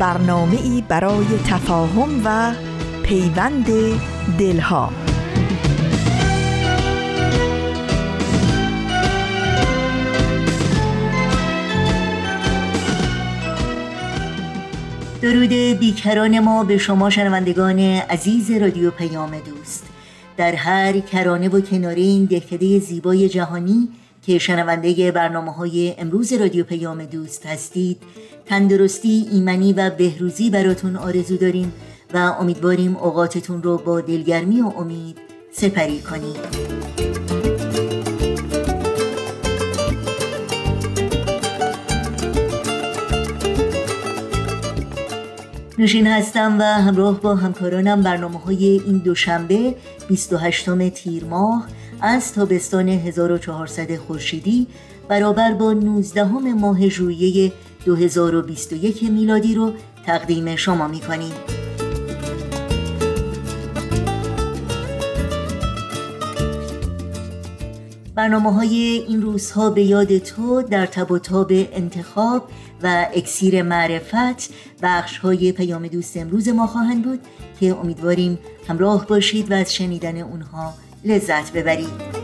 برنامه ای برای تفاهم و پیوند دلها. درود بیکران ما به شما شنوندگان عزیز رادیو پیام دوست. در هر کرانه و کناره این دهکده زیبای جهانی که شنونده برنامه های امروز رادیو پیام دوست هستید تندرستی ایمنی و بهروزی براتون آرزو داریم و امیدواریم اوقاتتون رو با دلگرمی و امید سپری کنید. نوشین هستم و همراه با همکارانم برنامه های این دوشنبه 28 تیر ماه از تابستان 1400 خورشیدی برابر با 19 ماه ژوئیه 2021 میلادی رو تقدیم شما می برنامه های این روزها به یاد تو در تب و تاب انتخاب و اکسیر معرفت بخش های پیام دوست امروز ما خواهند بود که امیدواریم همراه باشید و از شنیدن اونها لذت ببرید.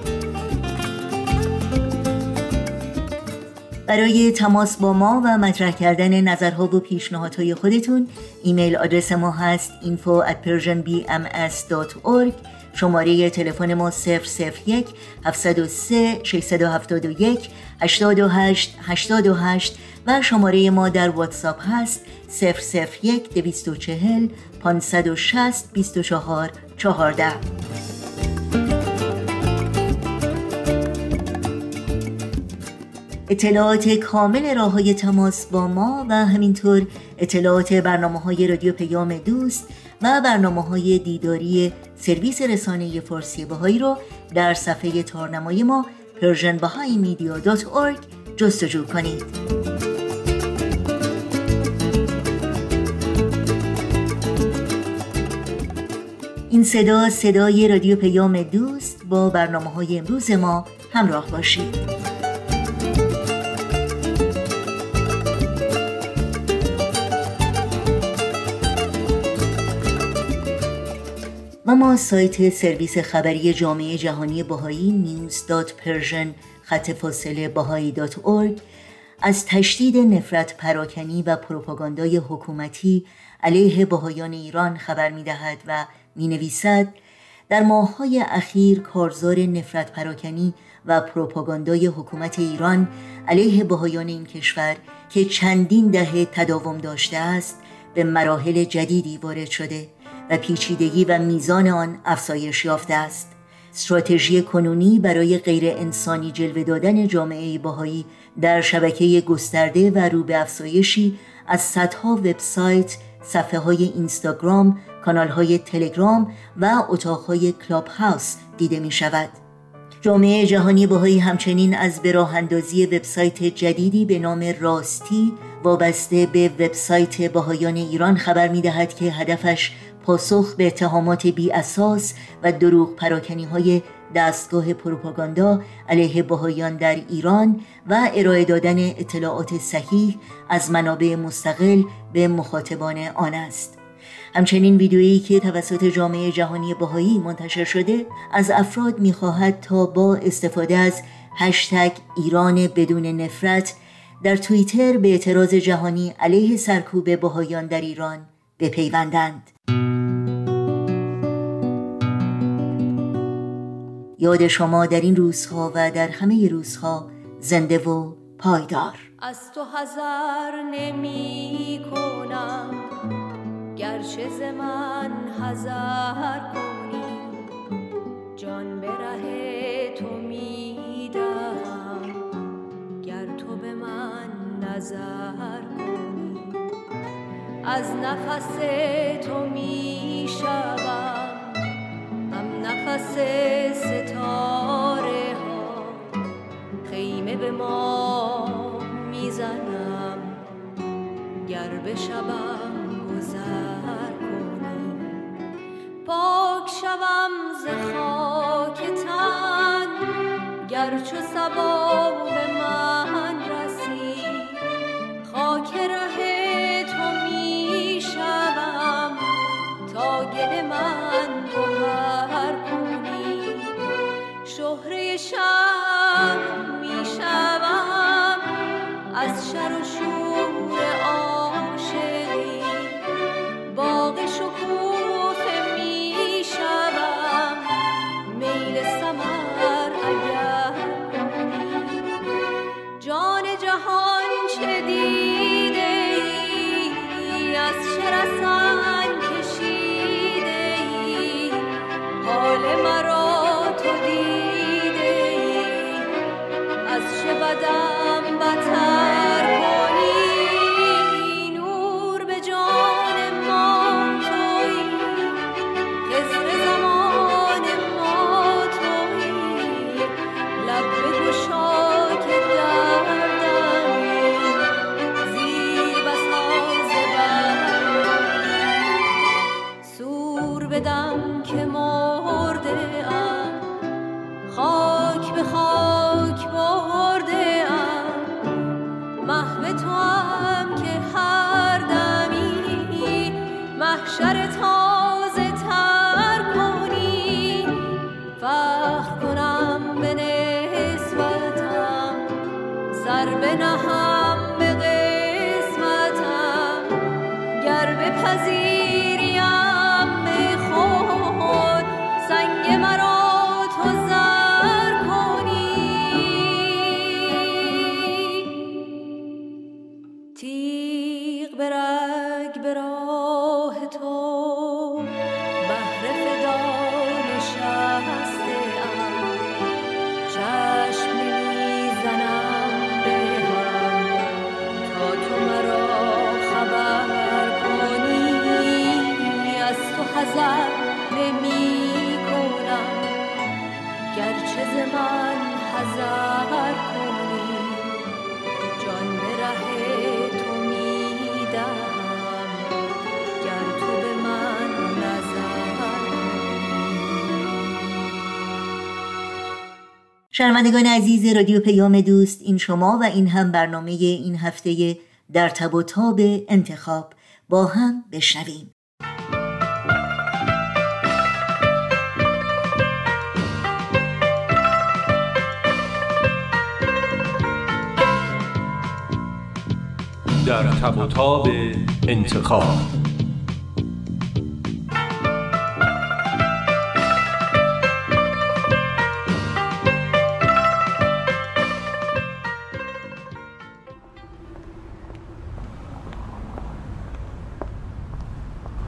برای تماس با ما و مطرح کردن نظرها و پیشنهادهای خودتون ایمیل آدرس ما هست info at persianbms.org شماره تلفن ما 001 703 671 828 828 و شماره ما در واتساپ هست 001 240 560 24 14 اطلاعات کامل راه های تماس با ما و همینطور اطلاعات برنامه های رادیو پیام دوست و برنامه های دیداری سرویس رسانه فارسی بهایی رو در صفحه تارنمای ما persianbahaimedia.org جستجو کنید. این صدا صدای رادیو پیام دوست با برنامه های امروز ما همراه باشید. و ما سایت سرویس خبری جامعه جهانی باهایی news.persian خط فاصله باهایی از تشدید نفرت پراکنی و پروپاگاندای حکومتی علیه باهایان ایران خبر می دهد و می نویسد در ماههای اخیر کارزار نفرت پراکنی و پروپاگاندای حکومت ایران علیه باهایان این کشور که چندین دهه تداوم داشته است به مراحل جدیدی وارد شده. و پیچیدگی و میزان آن افزایش یافته است استراتژی کنونی برای غیر انسانی جلوه دادن جامعه باهایی در شبکه گسترده و رو به افزایشی از صدها وبسایت، صفحه های اینستاگرام، کانال های تلگرام و اتاقهای کلاب هاوس دیده می شود. جامعه جهانی باهایی همچنین از براه اندازی وبسایت جدیدی به نام راستی وابسته به وبسایت باهایان ایران خبر می دهد که هدفش پاسخ به اتهامات بی اساس و دروغ پراکنی های دستگاه پروپاگاندا علیه بهایان در ایران و ارائه دادن اطلاعات صحیح از منابع مستقل به مخاطبان آن است. همچنین ویدیویی که توسط جامعه جهانی بهایی منتشر شده از افراد می‌خواهد تا با استفاده از هشتگ ایران بدون نفرت در توییتر به اعتراض جهانی علیه سرکوب بهایان در ایران بپیوندند. یاد شما در این روزها و در همه روزها زنده و پایدار. از تو حذر نمی کنم. گرچه ز من حذر کنی. جان به ره تو میدم نظر کنی. از نفس تو می شوم. هم نفس ستاره ها. خیمه به ما می‌زنم. گر بشوم گذر کنی. پاک شوم ز خاک تن. گر چو سبا به من رسی خاک ره تو می شوم تا گل من از شر شنوندگان عزیز رادیو پیام دوست این شما و این هم برنامه این هفته در تب و تاب انتخاب با هم بشنویم. در تب و تاب انتخاب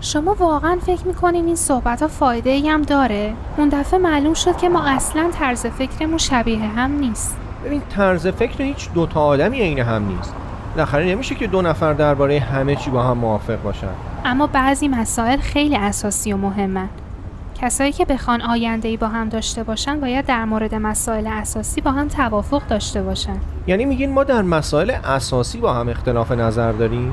شما واقعا فکر می‌کنین این صحبت ها فایده ای هم داره؟ اون دفعه معلوم شد که ما اصلا طرز فکرمون شبیه هم نیست. ببین طرز فکر هیچ دوتا آدمی عین هم نیست. بالاخره نمیشه که دو نفر درباره همه چی با هم موافق باشن. اما بعضی مسائل خیلی اساسی و مهمن کسایی که بخوان آینده ای با هم داشته باشن باید در مورد مسائل اساسی با هم توافق داشته باشن. یعنی میگین ما در مسائل اساسی با هم اختلاف نظر داریم؟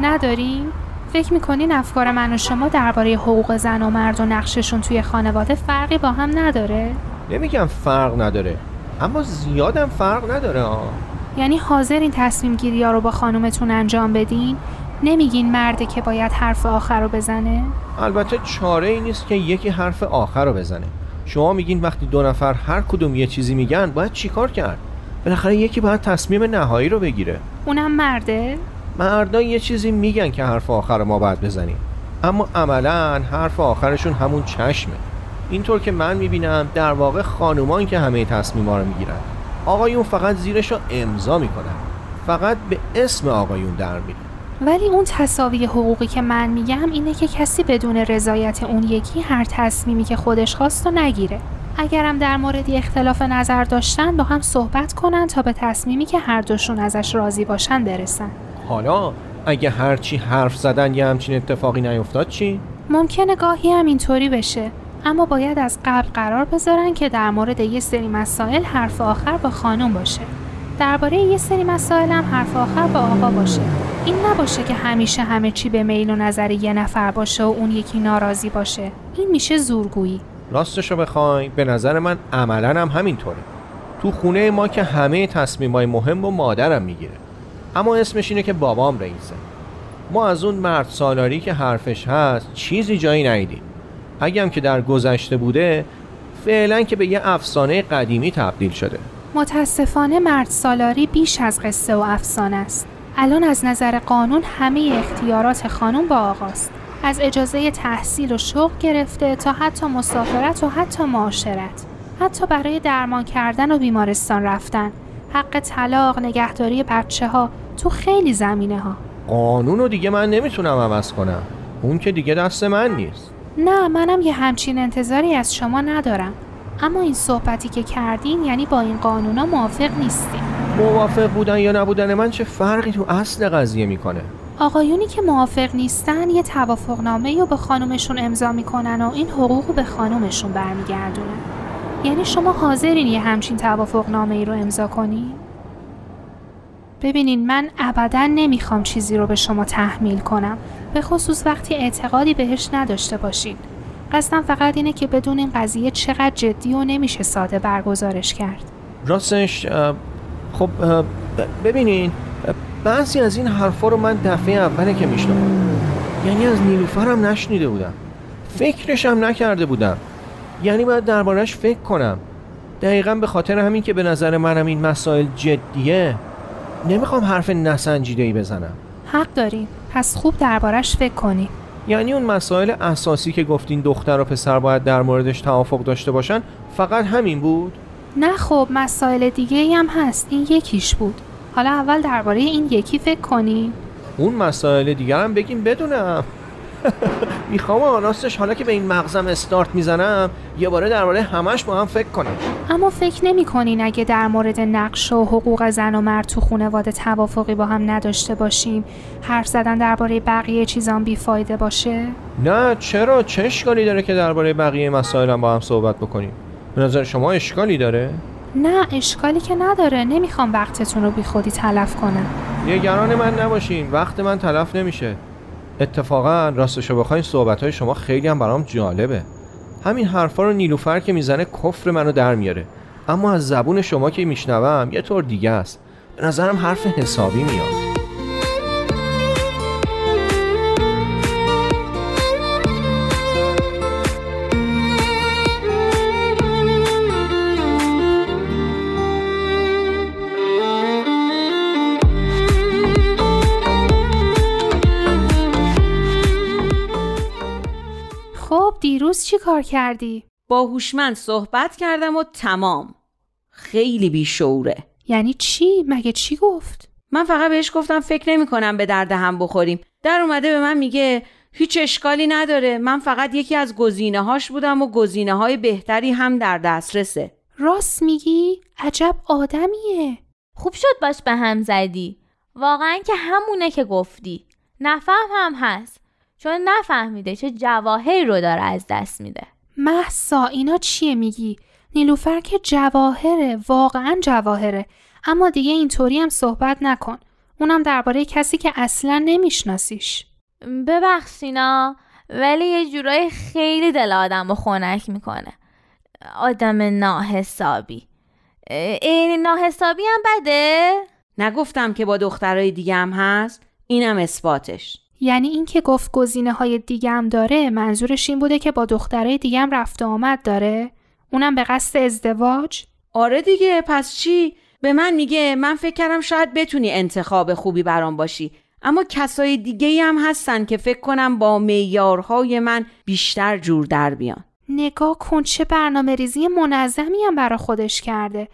نداریم؟ فکر می‌کنین افکار من و شما درباره حقوق زن و مرد و نقششون توی خانواده فرقی با هم نداره؟ نمیگم فرق نداره اما زیادم فرق نداره آه. یعنی حاضر این تصمیم گیری ها رو با خانومتون انجام بدین؟ نمیگین مرده که باید حرف آخر رو بزنه؟ البته چاره ای نیست که یکی حرف آخر رو بزنه شما میگین وقتی دو نفر هر کدوم یه چیزی میگن باید چیکار کرد بالاخره یکی باید تصمیم نهایی رو بگیره اونم مرده؟ مردا یه چیزی میگن که حرف آخر ما باید بزنیم. اما عملا حرف آخرشون همون چشمه. اینطور که من می‌بینم در واقع خانومان که همه تصمیما رو می‌گیرن. آقایون فقط زیرش رو امضا می‌کنن. فقط به اسم آقایون در میره ولی اون تصاوی حقوقی که من میگم اینه که کسی بدون رضایت اون یکی هر تصمیمی که خودش خواست و نگیره. اگرم در موردی اختلاف نظر داشتن با هم صحبت کنن تا به تصمیمی که هر دوشون ازش راضی باشن برسن. حالا اگه هرچی حرف زدن یه همچین اتفاقی نیفتاد چی؟ ممکنه گاهی هم اینطوری بشه. اما باید از قبل قرار بذارن که در مورد یه سری مسائل حرف آخر با خانم باشه. درباره یه سری مسائل هم حرف آخر با آقا باشه. این نباشه که همیشه همه چی به میل و نظر یه نفر باشه و اون یکی ناراضی باشه. این میشه زورگویی. راستشو بخوای. به نظر من عملا هم همینطوره. تو خونه ما که همه تصمیمای مهم و مادرم می‌گیره. اما اسمش اینه که بابام رئیسه. ما از اون مرد سالاری که حرفش هست چیزی جایی ندیدیم. اگه هم که در گذشته بوده فعلا که به یه افسانه قدیمی تبدیل شده. متاسفانه مرد سالاری بیش از قصه و افسانه است. الان از نظر قانون همه اختیارات خانم با آقاست. از اجازه تحصیل و شغل گرفته تا حتی مسافرت و حتی معاشرت. حتی برای درمان کردن و بیمارستان رفتن. حق طلاق نگهداری بچه ها تو خیلی زمینه ها قانون رو دیگه من نمی‌تونم عوض کنم. اون که دیگه دست من نیست. نه منم یه همچین انتظاری از شما ندارم. اما این صحبتی که کردین یعنی با این قانونا موافق نیستیم موافق بودن یا نبودن من چه فرقی تو اصل قضیه می‌کنه؟ آقایونی که موافق نیستن یه توافقنامه رو به خانومشون امضا می‌کنن و این حقوق رو به خانومشون برمیگردونن. یعنی شما حاضرین یه همچین توافقنامه ای رو امضا کنین؟ ببینین من ابدا نمی‌خوام چیزی رو به شما تحمیل کنم. به خصوص وقتی اعتقادی بهش نداشته باشین. قصدم فقط اینه که بدون این قضیه چقدر جدی و نمیشه ساده برگزارش کرد. راستش خب ببینین بعضی از این حرفا رو من دفعه اوله که میشنوم. یعنی از نیلوفرم نشنیده بودم. فکرشم نکرده بودم. یعنی باید دربارش فکر کنم. دقیقا به خاطر همین که به نظر منم این مسائل جدیه نمی‌خوام حرف نسنجیده‌ای بزنم. حق دارین پس خوب دربارش فکر کنین یعنی اون مسائل اساسی که گفتین دختر و پسر باید در موردش توافق داشته باشن فقط همین بود؟ نه خب مسائل دیگه ای هم هست. این یکیش بود. حالا اول درباره این یکی فکر کنین اون مسائل دیگر هم بگیم بدونم. می‌خوام آناستش حالا که به این مغزم استارت می‌زنم یه باره درباره همش با هم فکر کنیم. اما فکر نمی کنین اگه در مورد نقش و حقوق زن و مرد تو خانواده توافقی با هم نداشته باشیم. حرف زدن درباره بقیه چیزان بیفایده باشه؟ نه چرا؟ چه اشکالی داره که درباره بقیه مسائل هم با هم صحبت بکنیم؟ به نظر شما اشکالی داره؟ نه اشکالی که نداره. نمی‌خوام وقتتون رو بیخودی تلف کنم. نگران من نباشین. وقت من تلف نمیشه. اتفاقا راستشو بخواین صحبت های شما خیلی هم برام جالبه. همین حرفا رو نیلوفر که می‌زنه کفر منو در میاره. اما از زبون شما که میشنوم یه طور دیگه است. به نظرم حرف حسابی میاد. کار کردی؟ با هوشمند صحبت کردم و تمام. خیلی بیشعوره. یعنی چی؟ مگه چی گفت؟ من فقط بهش گفتم فکر نمی کنم به درد هم بخوریم. در اومده به من میگه هیچ اشکالی نداره. من فقط یکی از گزینه هاش بودم و گزینه های بهتری هم در دسترسه. راست میگی؟ عجب آدمیه. خوب شد باش به هم زدی. واقعا که همونه که گفتی. نفهم هم هست. چون نفهمیده چه جواهری رو داره از دست میده. محسا اینا چیه میگی؟ نیلوفر که جواهره واقعا جواهره. اما دیگه اینطوری هم صحبت نکن. اونم درباره کسی که اصلا نمیشناسیش. ببخشینا ولی یه جورایی خیلی دل آدم رو خنک می‌کنه. آدم ناحسابی. این ناحسابی هم بده؟ نگفتم که با دخترای دیگه هم هست؟ اینم اثباتش. یعنی اینکه گفت گزینه های دیگه هم داره منظورش این بوده که با دخترای دیگه هم رفت و آمد داره. اونم به قصد ازدواج؟ آره دیگه پس چی؟ به من میگه من فکر کردم شاید بتونی انتخاب خوبی برام باشی. اما کسای دیگه هم هستن که فکر کنم با معیارهای من بیشتر جور در بیان. نگاه کن چه برنامه ریزی منظمی هم برا خودش کرده.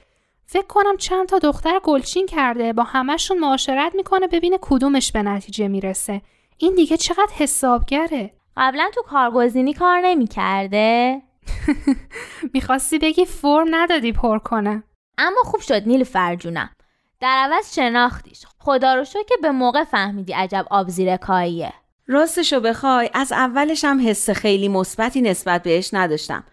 فکر کنم چند تا دختر گلچین کرده با همشون معاشرت می‌کنه ببینه کدومش به نتیجه می‌رسه. این دیگه چقدر حسابگره؟ قبلا تو کارگزینی کار نمی‌کرده؟ می‌خواستی بگی فرم ندادی پر کنه. اما خوب شد نیل فرجونم. در عوض شناختیش. خدا رو شو که به موقع فهمیدی عجب آب زیر کاییه. راستشو بخوای از اولش هم حس خیلی مثبتی نسبت بهش نداشتم.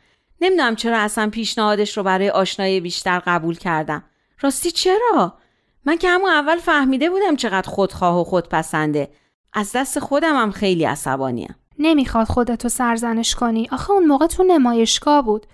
نمی‌دونم چرا اصلا پیشنهادش رو برای آشنایی بیشتر قبول کردم. راستی چرا؟ من که همون اول فهمیده بودم چقدر خودخواه و خودپسنده. از دست خودم هم خیلی عصبانیم. نمی‌خواد خودتو سرزنش کنی. آخه اون موقع تو نمایشگاه بود.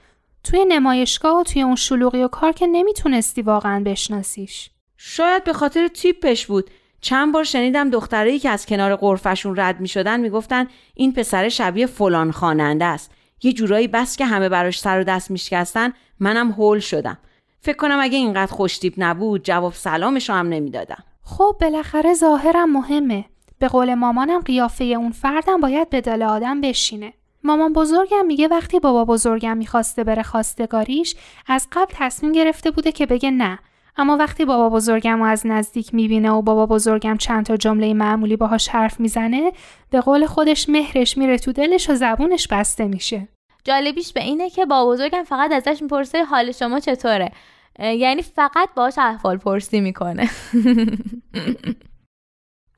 توی نمایشگاه و توی اون شلوغی و کار که نمی‌تونستی واقعا بشناسیش. شاید به خاطر تیپش بود. چند بار شنیدم دخترایی که از کنار قرفشون رد می شدن می‌گفتن این پسر شبیه فلان خواننده است. یه جورایی بس که همه براش سر و دست میشکستن منم هول شدم. فکر کنم اگه اینقدر خوشتیپ نبود جواب سلامش هم نمی‌دادم. خب بالاخره ظاهرم مهمه. به قول مامانم قیافه اون فردم باید به دل آدم بشینه. مامان بزرگم میگه وقتی بابا بزرگم می‌خواسته بره خواستگاریش از قبل تصمیم گرفته بوده که بگه نه. اما وقتی بابا بزرگم رو از نزدیک می‌بینه و بابا بزرگم چند تا جمله معمولی باهاش حرف می‌زنه به قول خودش مهرش میره تو دلش و زبونش بسته میشه. جالبیش به اینه که بابا بزرگم فقط ازش می‌پرسه حال شما چطوره؟ یعنی فقط باهاش احوال پرسی می‌کنه.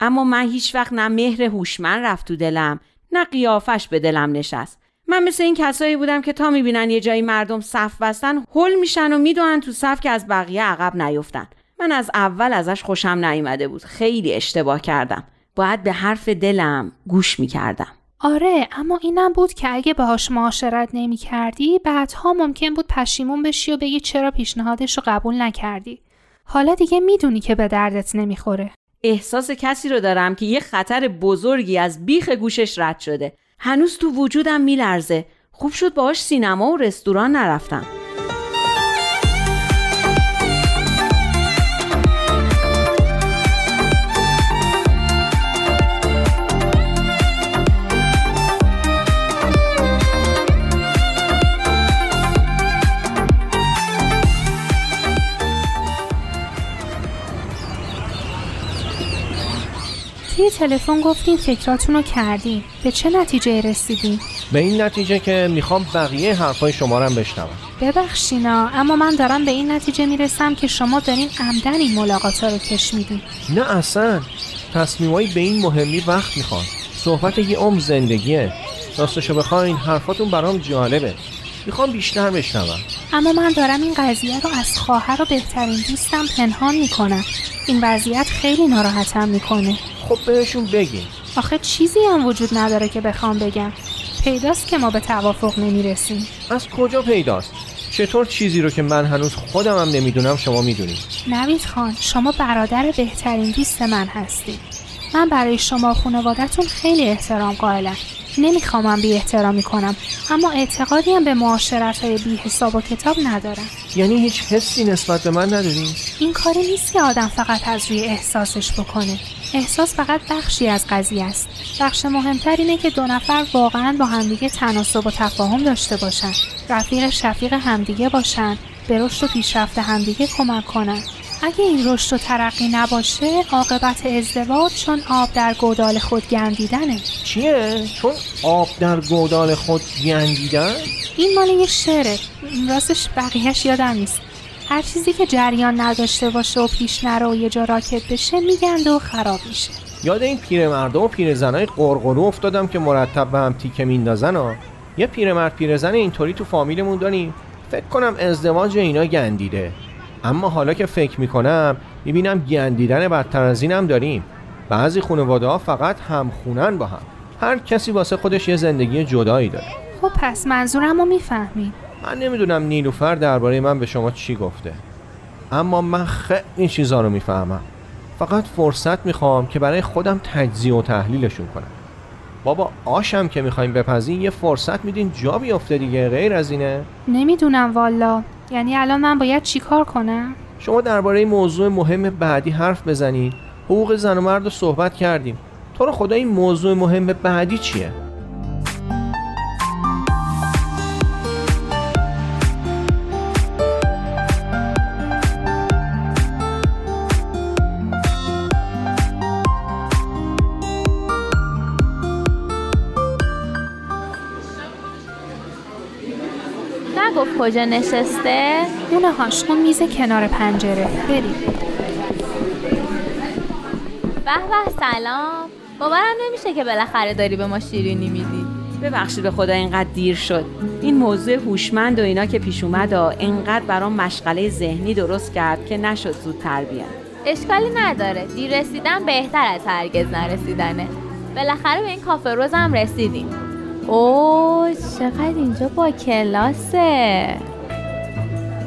اما من هیچ وقت نه مهر هوشمند رفت تو دلم نه قیافش به دلم نشست. من مثل این کسایی بودم که تا می‌بینن یه جایی مردم صف بستن هل میشن و می‌دونن تو صف که از بقیه عقب نیفتن. من از اول ازش خوشم نیومده بود. خیلی اشتباه کردم. باید به حرف دلم گوش می‌کردم. آره اما اینم بود که اگه باهاش معاشرت نمی کردی بعدها ممکن بود پشیمون بشی و بگی چرا پیشنهادش رو قبول نکردی. حالا دیگه می‌دونی که به دردت نمی‌خوره. احساس کسی رو دارم که یه خطر بزرگی از بیخ گوشش رد شده. هنوز تو وجودم میلرزه. خوب شد باهاش سینما و رستوران نرفتم. توی تلفن گفتین فکراتون رو کردین به چه نتیجه رسیدین به این نتیجه که می‌خوام بقیه حرفای شما رو بشنوم. ببخشینا اما من دارم به این نتیجه می‌رسم که شما دارین عمدن این ملاقات ها رو کش میدین. نه اصلا. تصمیمایی به این مهمی وقت می‌خوان. صحبت یه عمر زندگیه. راستشو بخواین حرفاتون برام جالبه. می‌خوام بیشتر بشنوم. اما من دارم این قضیه رو از خواهر و بهترین دوستم پنهان می‌کنم. این وضعیت خیلی ناراحتم می‌کنه. خب بهشون بگین. آخه چیزی هم وجود نداره که بخوام بگم. پیداست که ما به توافق نمی‌رسیم. از کجا پیداست؟ چطور چیزی رو که من هنوز خودم هم نمی‌دونم شما می‌دونید؟ نوید خان شما برادر بهترین دوست من هستید. من برای شما و خانوادتون خیلی احترام قائلم. نمیخوامم بی احترامی کنم اما اعتقادی هم به معاشرت های بی حساب و کتاب ندارم. یعنی هیچ حسی نسبت به من ندارین؟ این کاری نیست که آدم فقط از روی احساسش بکنه. احساس فقط بخشی از قضیه است. بخش مهمتر اینه که دو نفر واقعا با همدیگه تناسب و تفاهم داشته باشن. رفیق شفیق همدیگه باشن. به رشد و پیشرفت همدیگه کمک کنن. اگه این رشد و ترقی نباشه عاقبت ازدواج چون آب در گودال خود گندیدنه. چیه؟ چون آب در گودال خود گندیدن؟ این مال یه شعره. راستش بقیهش یادم نیست. هر چیزی که جریان نداشته باشه و پیش نره و یه جا راکت بشه میگنده و خراب میشه. یاد این پیرمردم و پیرزنای قرقرو افتادم که مرتب به هم تیکه میندازن ها یه پیرمرد پیرزن اینطوری تو فامیلمون داریم. فکر کنم ازدواج اینا گندیده. اما حالا که فکر می‌کنم می‌بینم گندیدن بدتر از اینم داریم. بعضی خانواده ها فقط همخونن با هم. هر کسی واسه خودش یه زندگی جدایی داره. خب پس منظورم رو می‌فهمی. من نمی‌دونم نیلوفر درباره من به شما چی گفته. اما من خیلی چیزا رو می‌فهمم. فقط فرصت می‌خوام که برای خودم تجزیه و تحلیلشون کنم. بابا آشم که می‌خوایم بپزین یه فرصت میدین جا بیفته دیگه غیر از اینه؟ نمی‌دونم والا. یعنی الان من باید چیکار کنم؟ شما درباره موضوع مهم بعدی حرف بزنید حقوق زن و مرد رو صحبت کردیم. تو رو خدا این موضوع مهم بعدی چیه؟ کجا نشسته؟ اونه هاش اون میز کنار پنجره. بریم. به به سلام. باورم نمیشه که بالاخره داری به ما شیرینی میدی. ببخشید به خدا اینقدر دیر شد. این موضوع هوشمند و اینا که پیش اومد و اینقدر برام مشغله ذهنی درست کرد که نشد زودتر بیان اشکالی نداره. دیر رسیدن بهتر از هرگز نرسیدنه. بالاخره به این کافه روز هم رسیدیم. اوه چقدر اینجا با کلاسه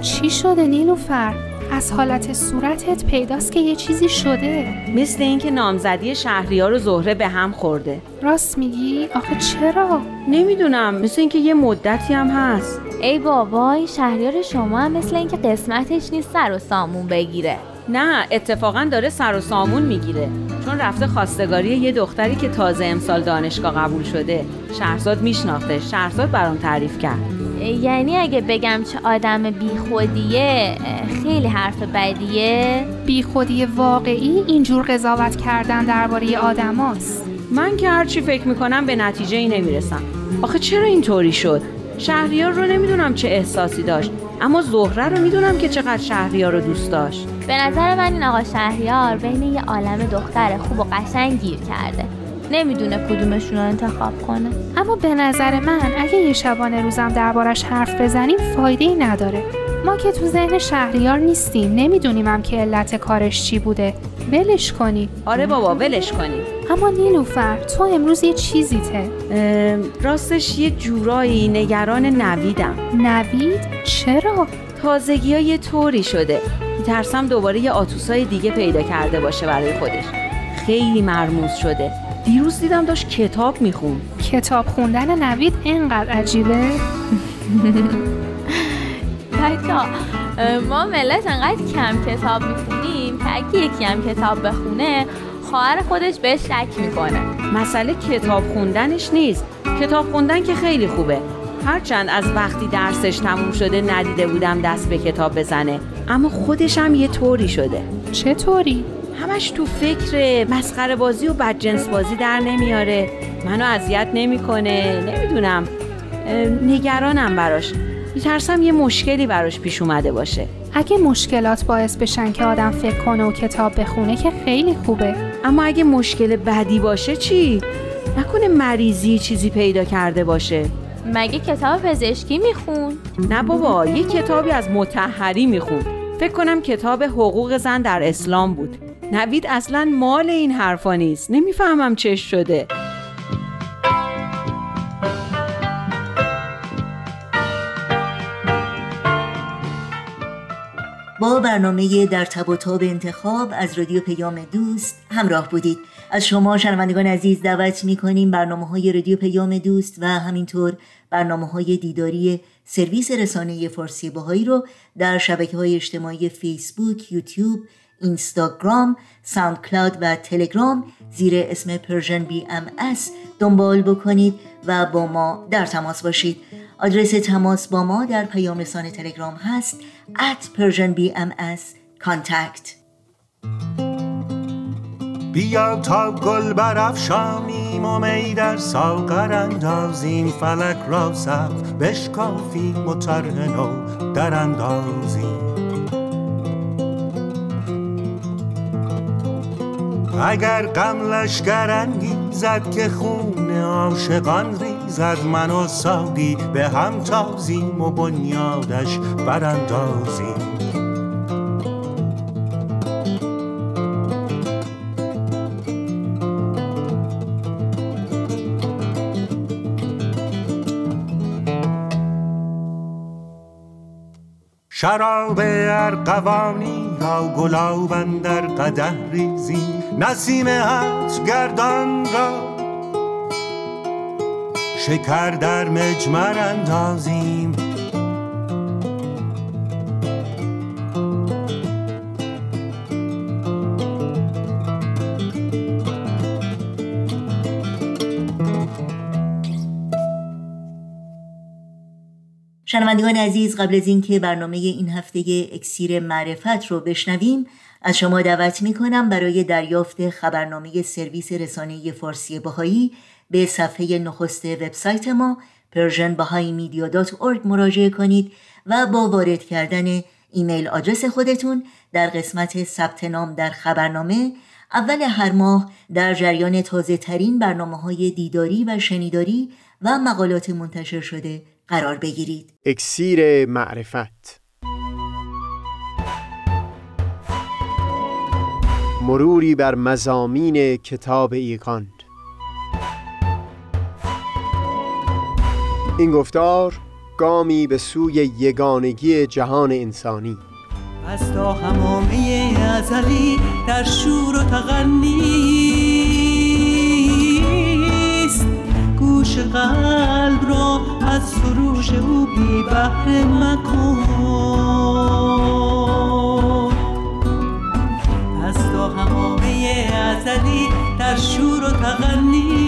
چی شده نیلوفر؟ از حالت صورتت پیداست که یه چیزی شده مثل اینکه نامزدی شهریار و زهره به هم خورده راست میگی؟ آخه چرا؟ نمی‌دونم مثل اینکه یه مدتی هم هست ای بابا این شهریار شما هم مثل اینکه قسمتش نیست سر و سامون بگیره نه اتفاقا داره سر و سامون می‌گیره چون رفته خواستگاری یه دختری که تازه امسال دانشگاه قبول شده. شهرزاد میشناخته. شهرزاد برام تعریف کرد. یعنی اگه بگم چه آدم بیخودیه خیلی حرف بدیه. بیخودی واقعی اینجور قضاوت کردن درباره آدماست. من که هرچی فکر می‌کنم به نتیجه ای نمی‌رسم. آخه چرا اینطوری شد؟ شهریار رو نمی‌دونم چه احساسی داشت. اما زهره رو می‌دونم که چقدر شهریار رو دوست داشت. به نظر من این آقا شهریار بین یه عالم دختر خوب و قشنگ گیر کرده. نمی‌دونه کدومشون رو انتخاب کنه. اما به نظر من اگه یه شبانه روزم دربارش حرف بزنیم فایده ای نداره. ما که تو ذهن شهریار نیستیم نمی‌دونیم هم که علت کارش چی بوده. ولش کنی. آره بابا ولش کنی. اما نیلوفر تو امروز یه چیزی ته راستش یه جورایی نگران نویدم. نوید؟ چرا؟ تازگی ها یه طوری شده. میترسم دوباره یه آتوسای دیگه پیدا کرده باشه برای خودش. خیلی مرموز شده. دیروز دیدم داشت کتاب میخون کتاب خوندن نوید اینقدر عجیبه. بچه ما ملت انقدر کم کتاب می‌خونیم که اگه یکی هم کتاب بخونه خواهر خودش بهش شک می‌کنه. مسئله کتاب خوندنش نیست. کتاب خوندن که خیلی خوبه. هرچند از وقتی درسش تموم شده ندیده بودم دست به کتاب بزنه. اما خودش هم یه طوری شده. چطوری؟ همش تو فکر مسخره بازی و بدجنس بازی در نمیاره. منو اذیت نمی‌کنه. نمی‌دونم. نگرانم براش. میترسم یه مشکلی براش پیش اومده باشه. اگه مشکلات باعث بشن که آدم فکر کنه و کتاب بخونه که خیلی خوبه. اما اگه مشکل بدی باشه چی؟ نکنه مریضی چیزی پیدا کرده باشه. مگه کتاب پزشکی میخون؟ نه بابا یه کتابی از متحری میخون. فکر کنم کتاب حقوق زن در اسلام بود. نوید اصلا مال این حرفا نیست. نمی‌فهمم چش شده. با برنامه در تب و تاب انتخاب از رادیو پیام دوست همراه بودید. از شما شنوندگان عزیز دعوت می کنیم برنامه های رادیو پیام دوست و همینطور برنامه های دیداری سرویس رسانه فارسی بهائی رو در شبکه های اجتماعی فیسبوک، یوتیوب، اینستاگرام، ساوند کلاود و تلگرام زیر اسم Persian BMS دنبال بکنید و با ما در تماس باشید. آدرس تماس با ما در پیام رسان تلگرام هست at Persian BMS contact. بیا تا گل برافشانیم و می در ساغر اندازیم فلک را صف بشکافیم و نو در اندازیم. اگر غم لشگر انگیزد که خون عاشقان ریزد من و ساقی به هم تازیم و بنیادش براندازیم. شراب ارقوانی یا گلاب در قده ریزیم نسیم حج گردان را شکر در مجمر اندازیم. شنوندگان عزیز قبل از اینکه برنامه این هفته اکسیر معرفت رو بشنویم از شما دعوت می کنم برای دریافت خبرنامه سرویس رسانه فارسی باهایی به صفحه نخست وبسایت ما persianbahaimedia.org مراجعه کنید و با وارد کردن ایمیل آدرس خودتون در قسمت ثبت نام در خبرنامه اول هر ماه در جریان تازه ترین برنامه های دیداری و شنیداری و مقالات منتشر شده قرار بگیرید. اکسیر معرفت مروری بر مزامین کتاب ایقاند این گفتار گامی به سوی یگانگی جهان انسانی. از تا همامه ازلی در شور و تغنیست گوش قلب را از سروش او بی بحر مکن. از تا همامه ازلی در شور و تغنیست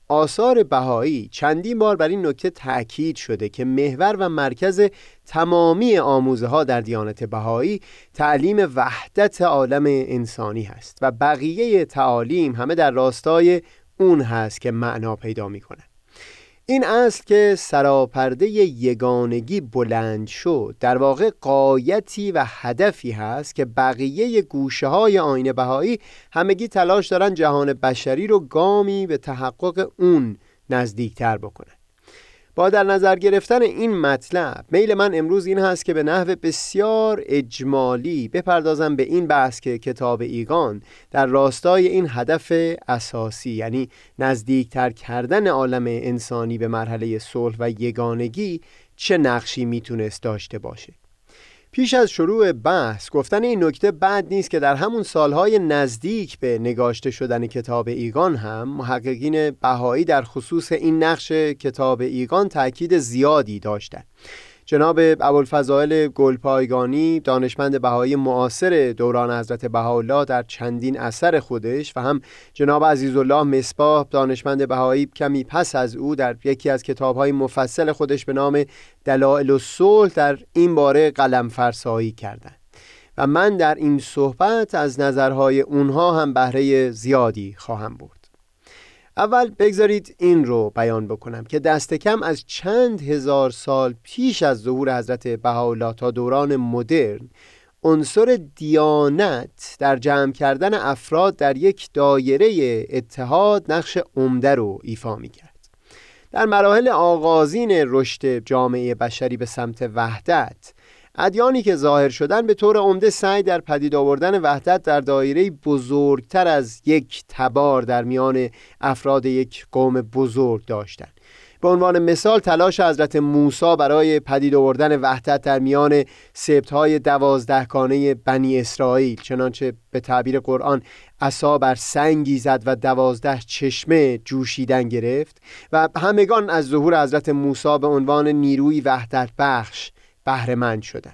آثار بهایی چندین بار بر این نکته تأکید شده که محور و مرکز تمامی آموزه ها در دیانت بهایی تعلیم وحدت عالم انسانی هست و بقیه تعالیم همه در راستای اون هست که معنا پیدا می‌کنه این اصل که سراپرده یگانگی بلند شد در واقع قایتی و هدفی هست که بقیه گوشه های آین بهایی همگی تلاش دارن جهان بشری رو گامی به تحقق اون نزدیکتر بکنه با در نظر گرفتن این مطلب میل من امروز این هست که به نحو بسیار اجمالی بپردازم به این بحث که کتاب ایگان در راستای این هدف اساسی یعنی نزدیکتر کردن عالم انسانی به مرحله صلح و یگانگی چه نقشی می‌تونست داشته باشه. پیش از شروع بحث گفتن این نکته بعد نیست که در همون سالهای نزدیک به نگاشته شدن کتاب ایگان هم محققین بهایی در خصوص این نقش کتاب ایگان تاکید زیادی داشتند. جناب ابوالفضائل گلپایگانی دانشمند بهایی معاصر دوران حضرت بهاءالله در چندین اثر خودش و هم جناب عزیزالله مصباح دانشمند بهایی کمی پس از او در یکی از کتابهای مفصل خودش به نام دلائل الصلح در این باره قلم فرسایی کردند. و من در این صحبت از نظرهای اونها هم بهره زیادی خواهم برد. اول بگذارید این رو بیان بکنم که دست کم از چند هزار سال پیش از ظهور حضرت بهاءالله تا دوران مدرن عنصر دیانت در جمع کردن افراد در یک دایره اتحاد نقش عمده رو ایفا می کرد در مراحل آغازین رشد جامعه بشری به سمت وحدت ادیانی که ظاهر شدن به طور عمده سعی در پدید آوردن وحدت در دایره بزرگتر از یک تبار در میان افراد یک قوم بزرگ داشتند. به عنوان مثال تلاش حضرت موسی برای پدید آوردن وحدت در میان سبتهای دوازدهگانه بنی اسرائیل چنانچه به تعبیر قرآن عصا بر سنگی زد و دوازده چشمه جوشیدن گرفت و همگان از ظهور حضرت موسی به عنوان نیروی وحدت بخش بهرهمند شدن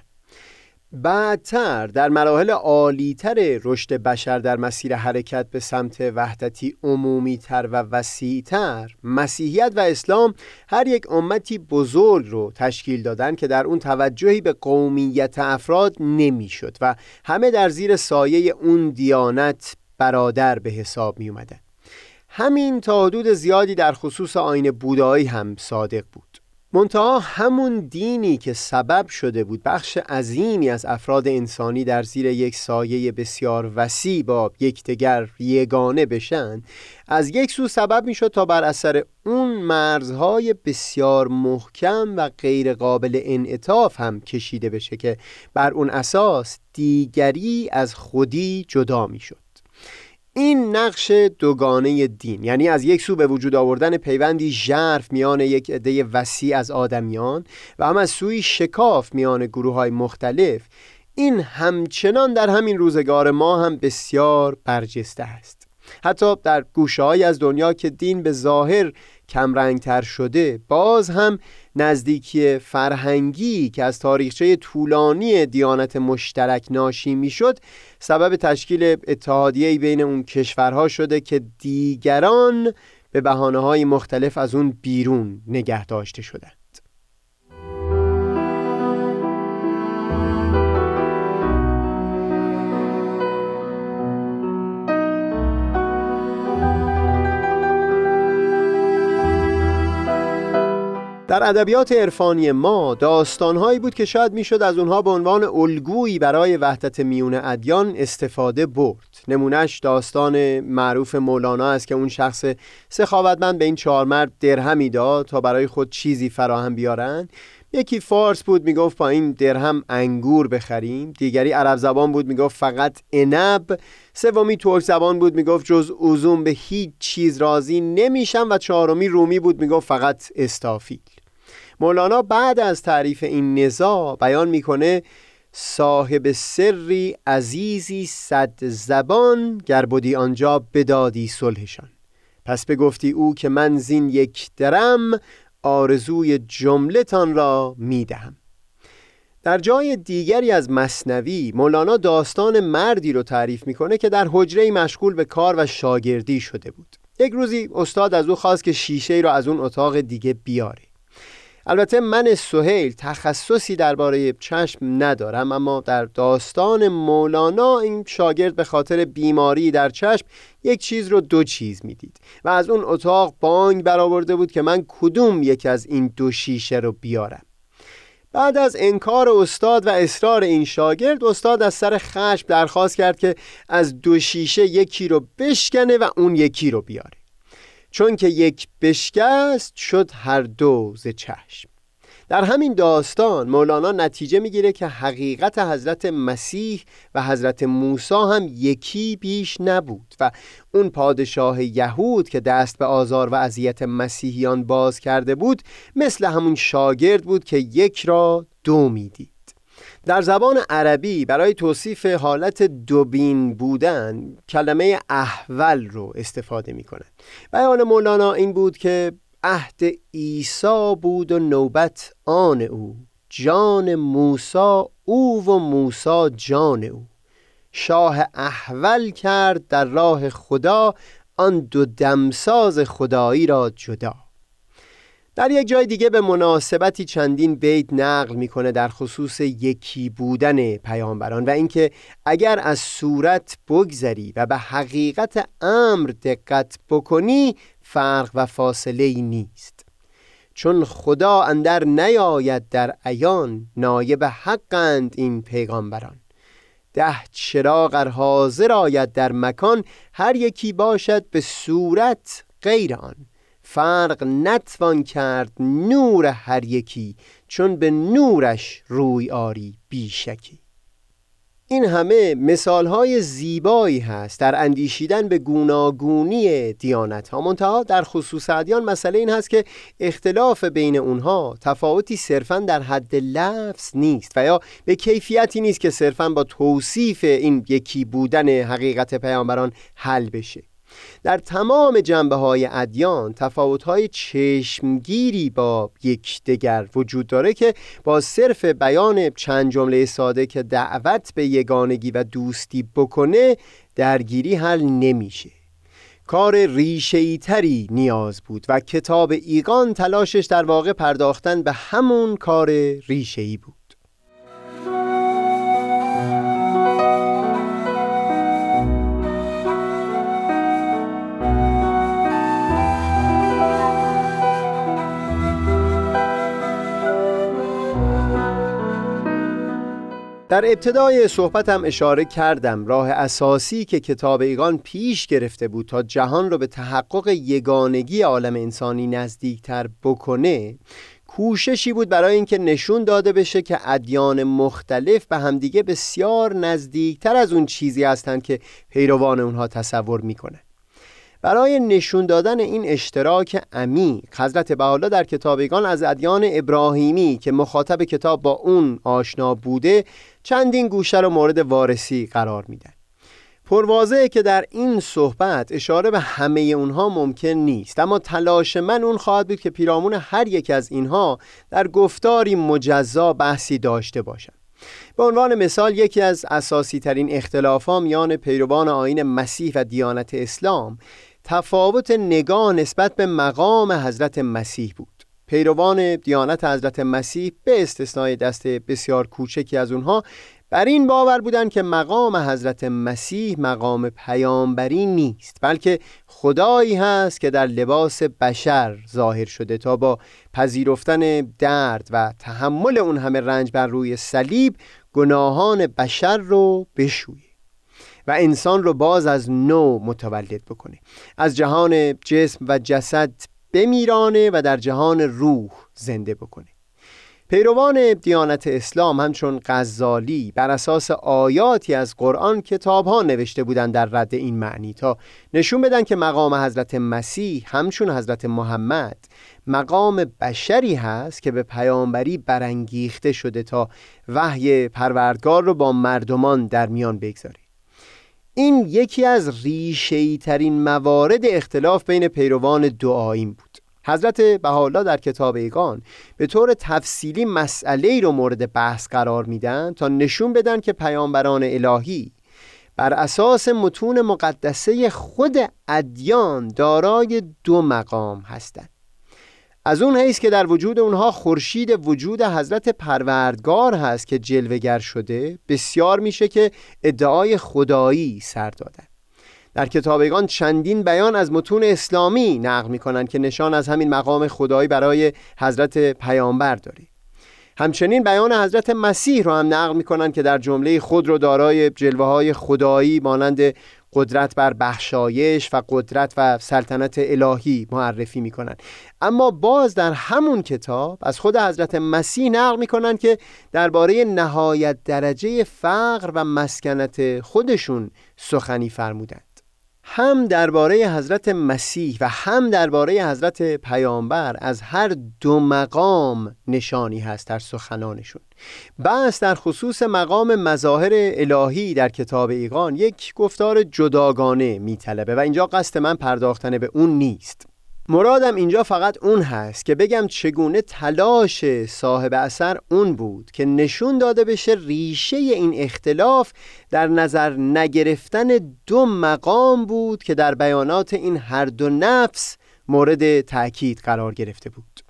بعدتر در مراحل عالیتر رشد بشر در مسیر حرکت به سمت وحدتی عمومیتر و وسیعتر مسیحیت و اسلام هر یک امتی بزرگ رو تشکیل دادن که در اون توجهی به قومیت افراد نمی‌شد و همه در زیر سایه اون دیانت برادر به حساب می اومدن. همین تا حدود زیادی در خصوص آین بودایی هم صادق بود منتها همون دینی که سبب شده بود بخش عظیمی از افراد انسانی در زیر یک سایه بسیار وسیع با یکدیگر یگانه بشن از یک سو سبب می‌شد تا بر اثر اون مرزهای بسیار محکم و غیر قابل انعطاف هم کشیده بشه که بر اون اساس دیگری از خودی جدا می‌شد. این نقش دوگانه دین یعنی از یک سو به وجود آوردن پیوندی ژرف میان یک عده وسیع از آدمیان و هم از سوی شکاف میان گروه های مختلف این همچنان در همین روزگار ما هم بسیار برجسته است. حتی در گوشه از دنیا که دین به ظاهر کمرنگتر شده باز هم نزدیکی فرهنگی که از تاریخچه طولانی دیانت مشترک ناشی می‌شد سبب تشکیل اتحادیه بین اون کشورها شده که دیگران به بحانه های مختلف از اون بیرون نگه داشته شدند در ادبیات عرفانی ما داستانهایی بود که شاید می‌شد از اونها به عنوان الگویی برای وحدت میون ادیان استفاده برد. نمونهش داستان معروف مولانا است که اون شخص سخاوتمند به این چهار مرد درهمی داد تا برای خود چیزی فراهم بیارن. یکی فارس بود می‌گفت با این درهم انگور بخریم. دیگری عرب زبان بود می‌گفت فقط انب سومی ترک زبان بود می‌گفت جز اوزون به هیچ چیز راضی نمیشم. و چهارمی رومی بود می‌گفت فقط استافیل مولانا بعد از تعریف این نزا بیان می‌کنه صاحب سری عزیزی صد زبان گر بودی آنجا بدادی صلحشان. پس بگفتی او که من زین یک درم آرزوی جملتان را می‌دهم. در جای دیگری از مصنوی مولانا داستان مردی رو تعریف می‌کنه که در حجره مشغول به کار و شاگردی شده بود. یک روزی استاد از او خواست که شیشه را از اون اتاق دیگه بیاره. البته من سهیل تخصصی درباره چشم ندارم اما در داستان مولانا این شاگرد به خاطر بیماری در چشم یک چیز رو دو چیز می‌دید و از اون اتاق بانگ برآورده بود که من کدوم یکی از این دو شیشه رو بیارم. بعد از انکار استاد و اصرار این شاگرد استاد از سر خشم درخواست کرد که از دو شیشه یکی رو بشکنه و اون یکی رو بیاره. چون که یک بشکست شد هر دو ز چشم. در همین داستان مولانا نتیجه می‌گیره که حقیقت حضرت مسیح و حضرت موسی هم یکی بیش نبود و اون پادشاه یهود که دست به آزار و اذیت مسیحیان باز کرده بود مثل همون شاگرد بود که یک را دو می‌دید. در زبان عربی برای توصیف حالت دوبین بودن کلمه احول رو استفاده می کنند بیان مولانا این بود که عهد عیسی بود و نوبت آن او جان موسا او و موسا جان او. شاه احول کرد در راه خدا آن دو دمساز خدایی را جدا. در یک جای دیگه به مناسبتی چندین بیت نقل می‌کنه در خصوص یکی بودن پیامبران و اینکه اگر از صورت بگذری و به حقیقت امر دقت بکنی فرق و فاصله ای نیست. چون خدا اندر نیاید در عیان نایب حقند این پیغامبران. ده چراغ حاضر آید در مکان هر یکی باشد به صورت غیر آن. فرق نتوان کرد نور هر یکی چون به نورش روی آری بیشکی. این همه مثال های زیبایی هست در اندیشیدن به گوناگونی دیانت ها منتها در خصوص ادیان مسئله این هست که اختلاف بین اونها تفاوتی صرفا در حد لفظ نیست و یا به کیفیتی نیست که صرفا با توصیف این یکی بودن حقیقت پیامبران حل بشه. در تمام جنبه های ادیان تفاوت های چشمگیری با یکدیگر وجود داره که با صرف بیان چند جمله ساده که دعوت به یگانگی و دوستی بکنه درگیری حل نمیشه. کار ریشه تری نیاز بود و کتاب ایگان تلاشش در واقع پرداختن به همون کار ریشه بود. در ابتدای صحبتم اشاره کردم راه اساسی که کتاب ایگان پیش گرفته بود تا جهان را به تحقق یگانگی عالم انسانی نزدیکتر بکنه کوششی بود برای اینکه نشون داده بشه که ادیان مختلف به همدیگه بسیار نزدیکتر از اون چیزی هستند که پیروان اونها تصور می‌کنه. برای نشون دادن این اشتراک عمیق حضرت بحالا در کتابگان از ادیان ابراهیمی که مخاطب کتاب با اون آشنا بوده چندین گوشه رو مورد وارسی قرار میدن. پروازه که در این صحبت اشاره به همه اونها ممکن نیست اما تلاش من اون خواهد بود که پیرامون هر یک از اینها در گفتاری مجزا بحثی داشته باشم به عنوان مثال یکی از اساسی ترین اختلاف میان پیروان آین مسیح و دیانت اسلام تفاوت نگاه نسبت به مقام حضرت مسیح بود. پیروان دیانت حضرت مسیح به استثنای دست بسیار کوچکی از اونها بر این باور بودند که مقام حضرت مسیح مقام پیامبری نیست بلکه خدایی هست که در لباس بشر ظاهر شده تا با پذیرفتن درد و تحمل اون همه رنج بر روی صلیب گناهان بشر رو بشویه و انسان رو باز از نو متولد بکنه. از جهان جسم و جسد بمیرانه و در جهان روح زنده بکنه. پیروان دیانت اسلام همچون غزالی بر اساس آیاتی از قرآن کتاب ها نوشته بودند در رد این معنی تا نشون بدن که مقام حضرت مسیح همچون حضرت محمد مقام بشری هست که به پیامبری برانگیخته شده تا وحی پروردگار رو با مردمان در میان بگذاره. این یکی از ریشه‌ای ترین موارد اختلاف بین پیروان دو بود. حضرت بهاءالله در کتاب ایگان به طور تفصیلی مسئله ای رو مورد بحث قرار میدن تا نشون بدن که پیامبران الهی بر اساس متون مقدسه خود ادیان دارای دو مقام هستند. از اون حیث که در وجود اونها خورشید وجود حضرت پروردگار هست که جلوگر شده بسیار میشه که ادعای خدایی سر دادن. در کتابگان چندین بیان از متون اسلامی نقل می‌کنن که نشان از همین مقام خدایی برای حضرت پیامبر داره همچنین بیان حضرت مسیح رو هم نقل می‌کنن که در جمله خود رو دارای جلوه های خدایی مانند قدرت بر بخشایش و قدرت و سلطنت الهی معرفی می‌کنن اما باز در همون کتاب از خود حضرت مسیح نقل می‌کنن که درباره نهایت درجه فقر و مسکنت خودشون سخنی فرمودن هم درباره حضرت مسیح و هم درباره حضرت پیامبر از هر دو مقام نشانی هست در سخنانشون. بس در خصوص مقام مظاهر الهی در کتاب ایقان یک گفتار جداگانه میطلبه و اینجا قصد من پرداختن به اون نیست. مرادم اینجا فقط اون هست که بگم چگونه تلاش صاحب اثر اون بود که نشون داده بشه ریشه این اختلاف در نظر نگرفتن دو مقام بود که در بیانات این هر دو نفس مورد تأکید قرار گرفته بود.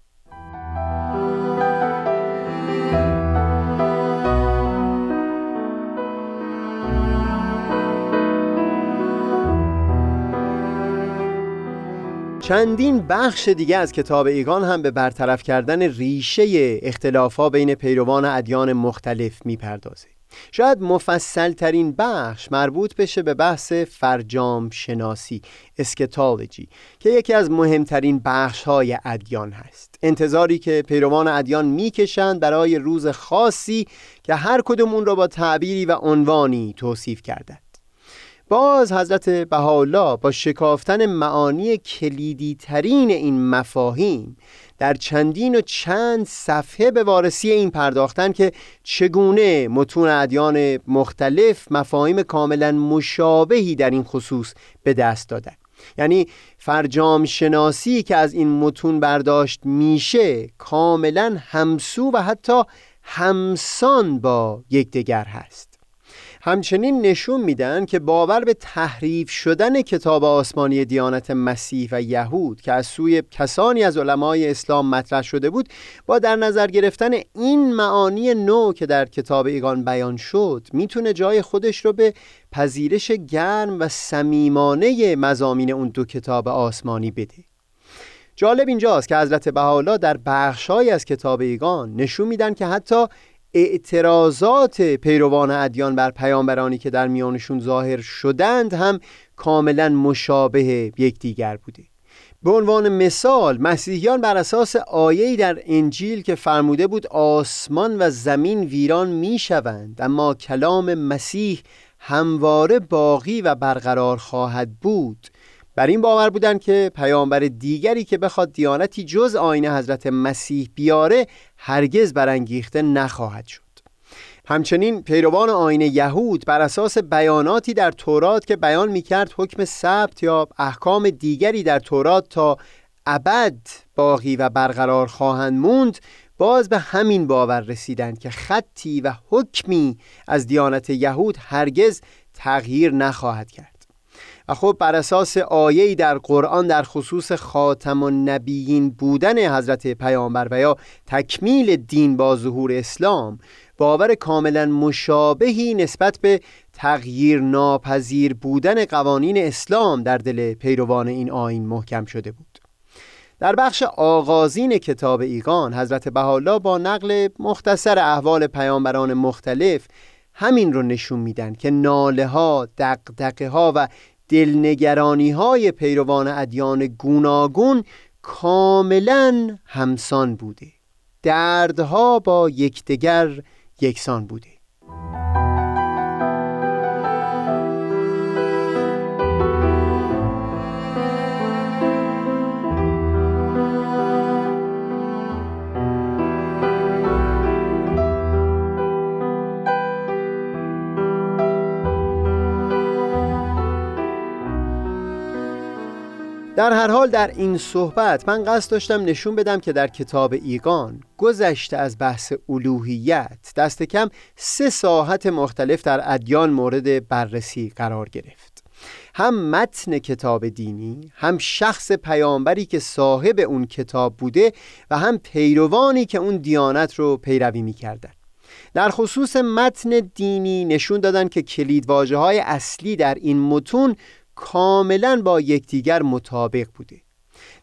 چندین بخش دیگه از کتاب ایگان هم به برطرف کردن ریشه اختلافا بین پیروان ادیان مختلف می‌پردازه. شاید مفصل ترین بخش مربوط بشه به بحث فرجام شناسی اسکتالوجی که یکی از مهمترین بخش های ادیان هست. انتظاری که پیروان ادیان می‌کشند برای روز خاصی که هر کدوم اون را با تعبیری و عنوانی توصیف کرده باز حضرت بهاءالله با شکافتن معانی کلیدی ترین این مفاهیم در چندین و چند صفحه به وارسی این پرداختن که چگونه متون ادیان مختلف مفاهیم کاملا مشابهی در این خصوص به دست دادن. یعنی فرجام شناسی که از این متون برداشت میشه کاملا همسو و حتی همسان با یکدیگر هست. همچنین نشون میدن که باور به تحریف شدن کتاب آسمانی دیانت مسیح و یهود که از سوی کسانی از علمای اسلام مطرح شده بود با در نظر گرفتن این معانی نو که در کتاب ایگان بیان شد می‌تونه جای خودش رو به پذیرش گرم و صمیمانه مزامین اون دو کتاب آسمانی بده. جالب اینجاست که حضرت بهاءالله در بخشهایی از کتاب ایگان نشون میدن که حتی اعتراضات پیروان ادیان بر پیامبرانی که در میانشون ظاهر شدند هم کاملا مشابه یکدیگر بوده. به عنوان مثال مسیحیان بر اساس آیه‌ای در انجیل که فرموده بود آسمان و زمین ویران می‌شوند اما کلام مسیح همواره باقی و برقرار خواهد بود. بر این باور بودند که پیامبر دیگری که بخواد دیانتی جز آین حضرت مسیح بیاره هرگز برانگیخته نخواهد شد. همچنین پیروان آین یهود بر اساس بیاناتی در تورات که بیان می‌کرد حکم ثبت یا احکام دیگری در تورات تا ابد باقی و برقرار خواهند موند باز به همین باور رسیدند که خطی و حکمی از دیانت یهود هرگز تغییر نخواهد کرد. و خب بر اساس آیه‌ای در قرآن در خصوص خاتم النبیین بودن حضرت پیامبر و یا تکمیل دین با ظهور اسلام باور کاملا مشابهی نسبت به تغییر ناپذیر بودن قوانین اسلام در دل پیروان این آین محکم شده بود. در بخش آغازین کتاب ایگان حضرت بحالا با نقل مختصر احوال پیامبران مختلف همین رو نشون میدن که ناله ها، دقدقه ها و دلنگرانی های پیروان ادیان گوناگون کاملا همسان بوده. دردها با یکدیگر یکسان بوده. در هر حال در این صحبت من قصد داشتم نشون بدم که در کتاب ایگان گذشته از بحث الوهیت دست کم سه ساحت مختلف در ادیان مورد بررسی قرار گرفت. هم متن کتاب دینی هم شخص پیامبری که صاحب اون کتاب بوده و هم پیروانی که اون دیانت رو پیروی می‌کردن. در خصوص متن دینی نشون دادن که کلیدواژه های اصلی در این متون کاملا با یکدیگر مطابق بوده.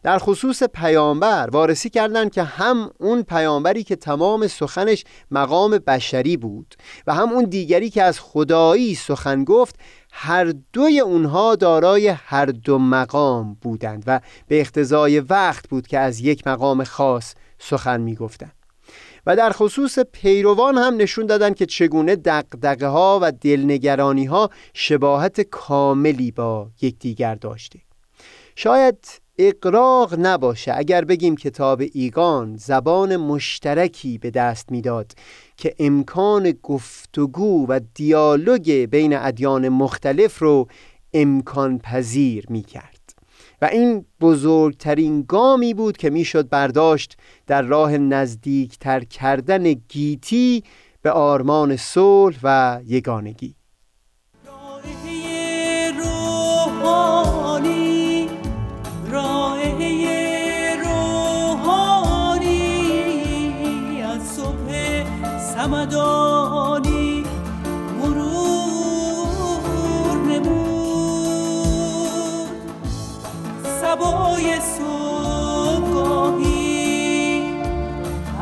در خصوص پیامبر وارسی کردند که هم اون پیامبری که تمام سخنش مقام بشری بود و هم اون دیگری که از خدایی سخن گفت هر دوی اونها دارای هر دو مقام بودند و به اقتضای وقت بود که از یک مقام خاص سخن می‌گفتند. و در خصوص پیروان هم نشون دادن که چگونه دقدقه ها و دلنگرانی ها شباهت کاملی با یکدیگر داشته. شاید اقراق نباشه اگر بگیم کتاب ایگان زبان مشترکی به دست می‌داد که امکان گفتگو و دیالوگ بین ادیان مختلف رو امکان پذیر می کرد و این بزرگترین گامی بود که می‌شد برداشت در راه نزدیکتر کردن گیتی به آرمان صلح و یگانگی.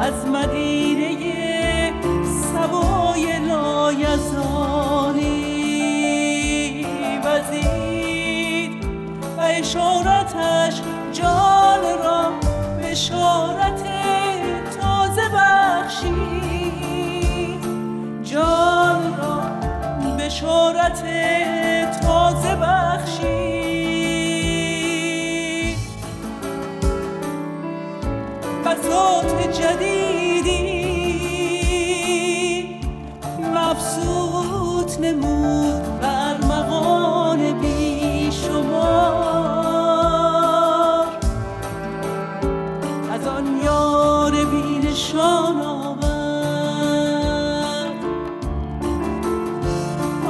از مدینه سبای لایزانی وزید و اشارتش جان را بشارت تازه بخشید. جان را بشارت تازه بخشید. بساط جدیدی. مبسوط نمود بر مغان بی شمار. از آن یار بی نشان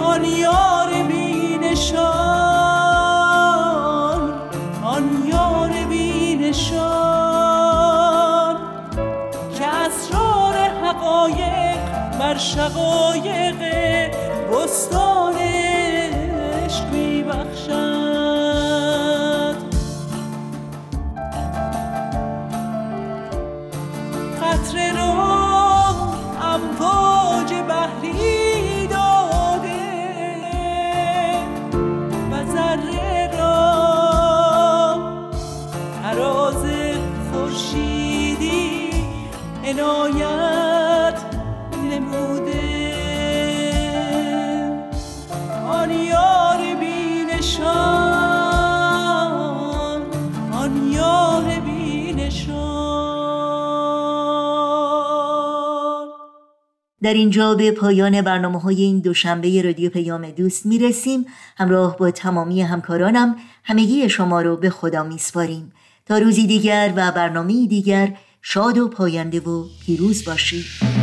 آن یار بی نشان بر شقایق بستان. در اینجا به پایان برنامه های این دوشنبه رادیو پیام دوست می‌رسیم. همراه با تمامی همکارانم همگی شما رو به خدا میسپاریم. تا روزی دیگر و برنامه دیگر شاد و پاینده و پیروز باشید.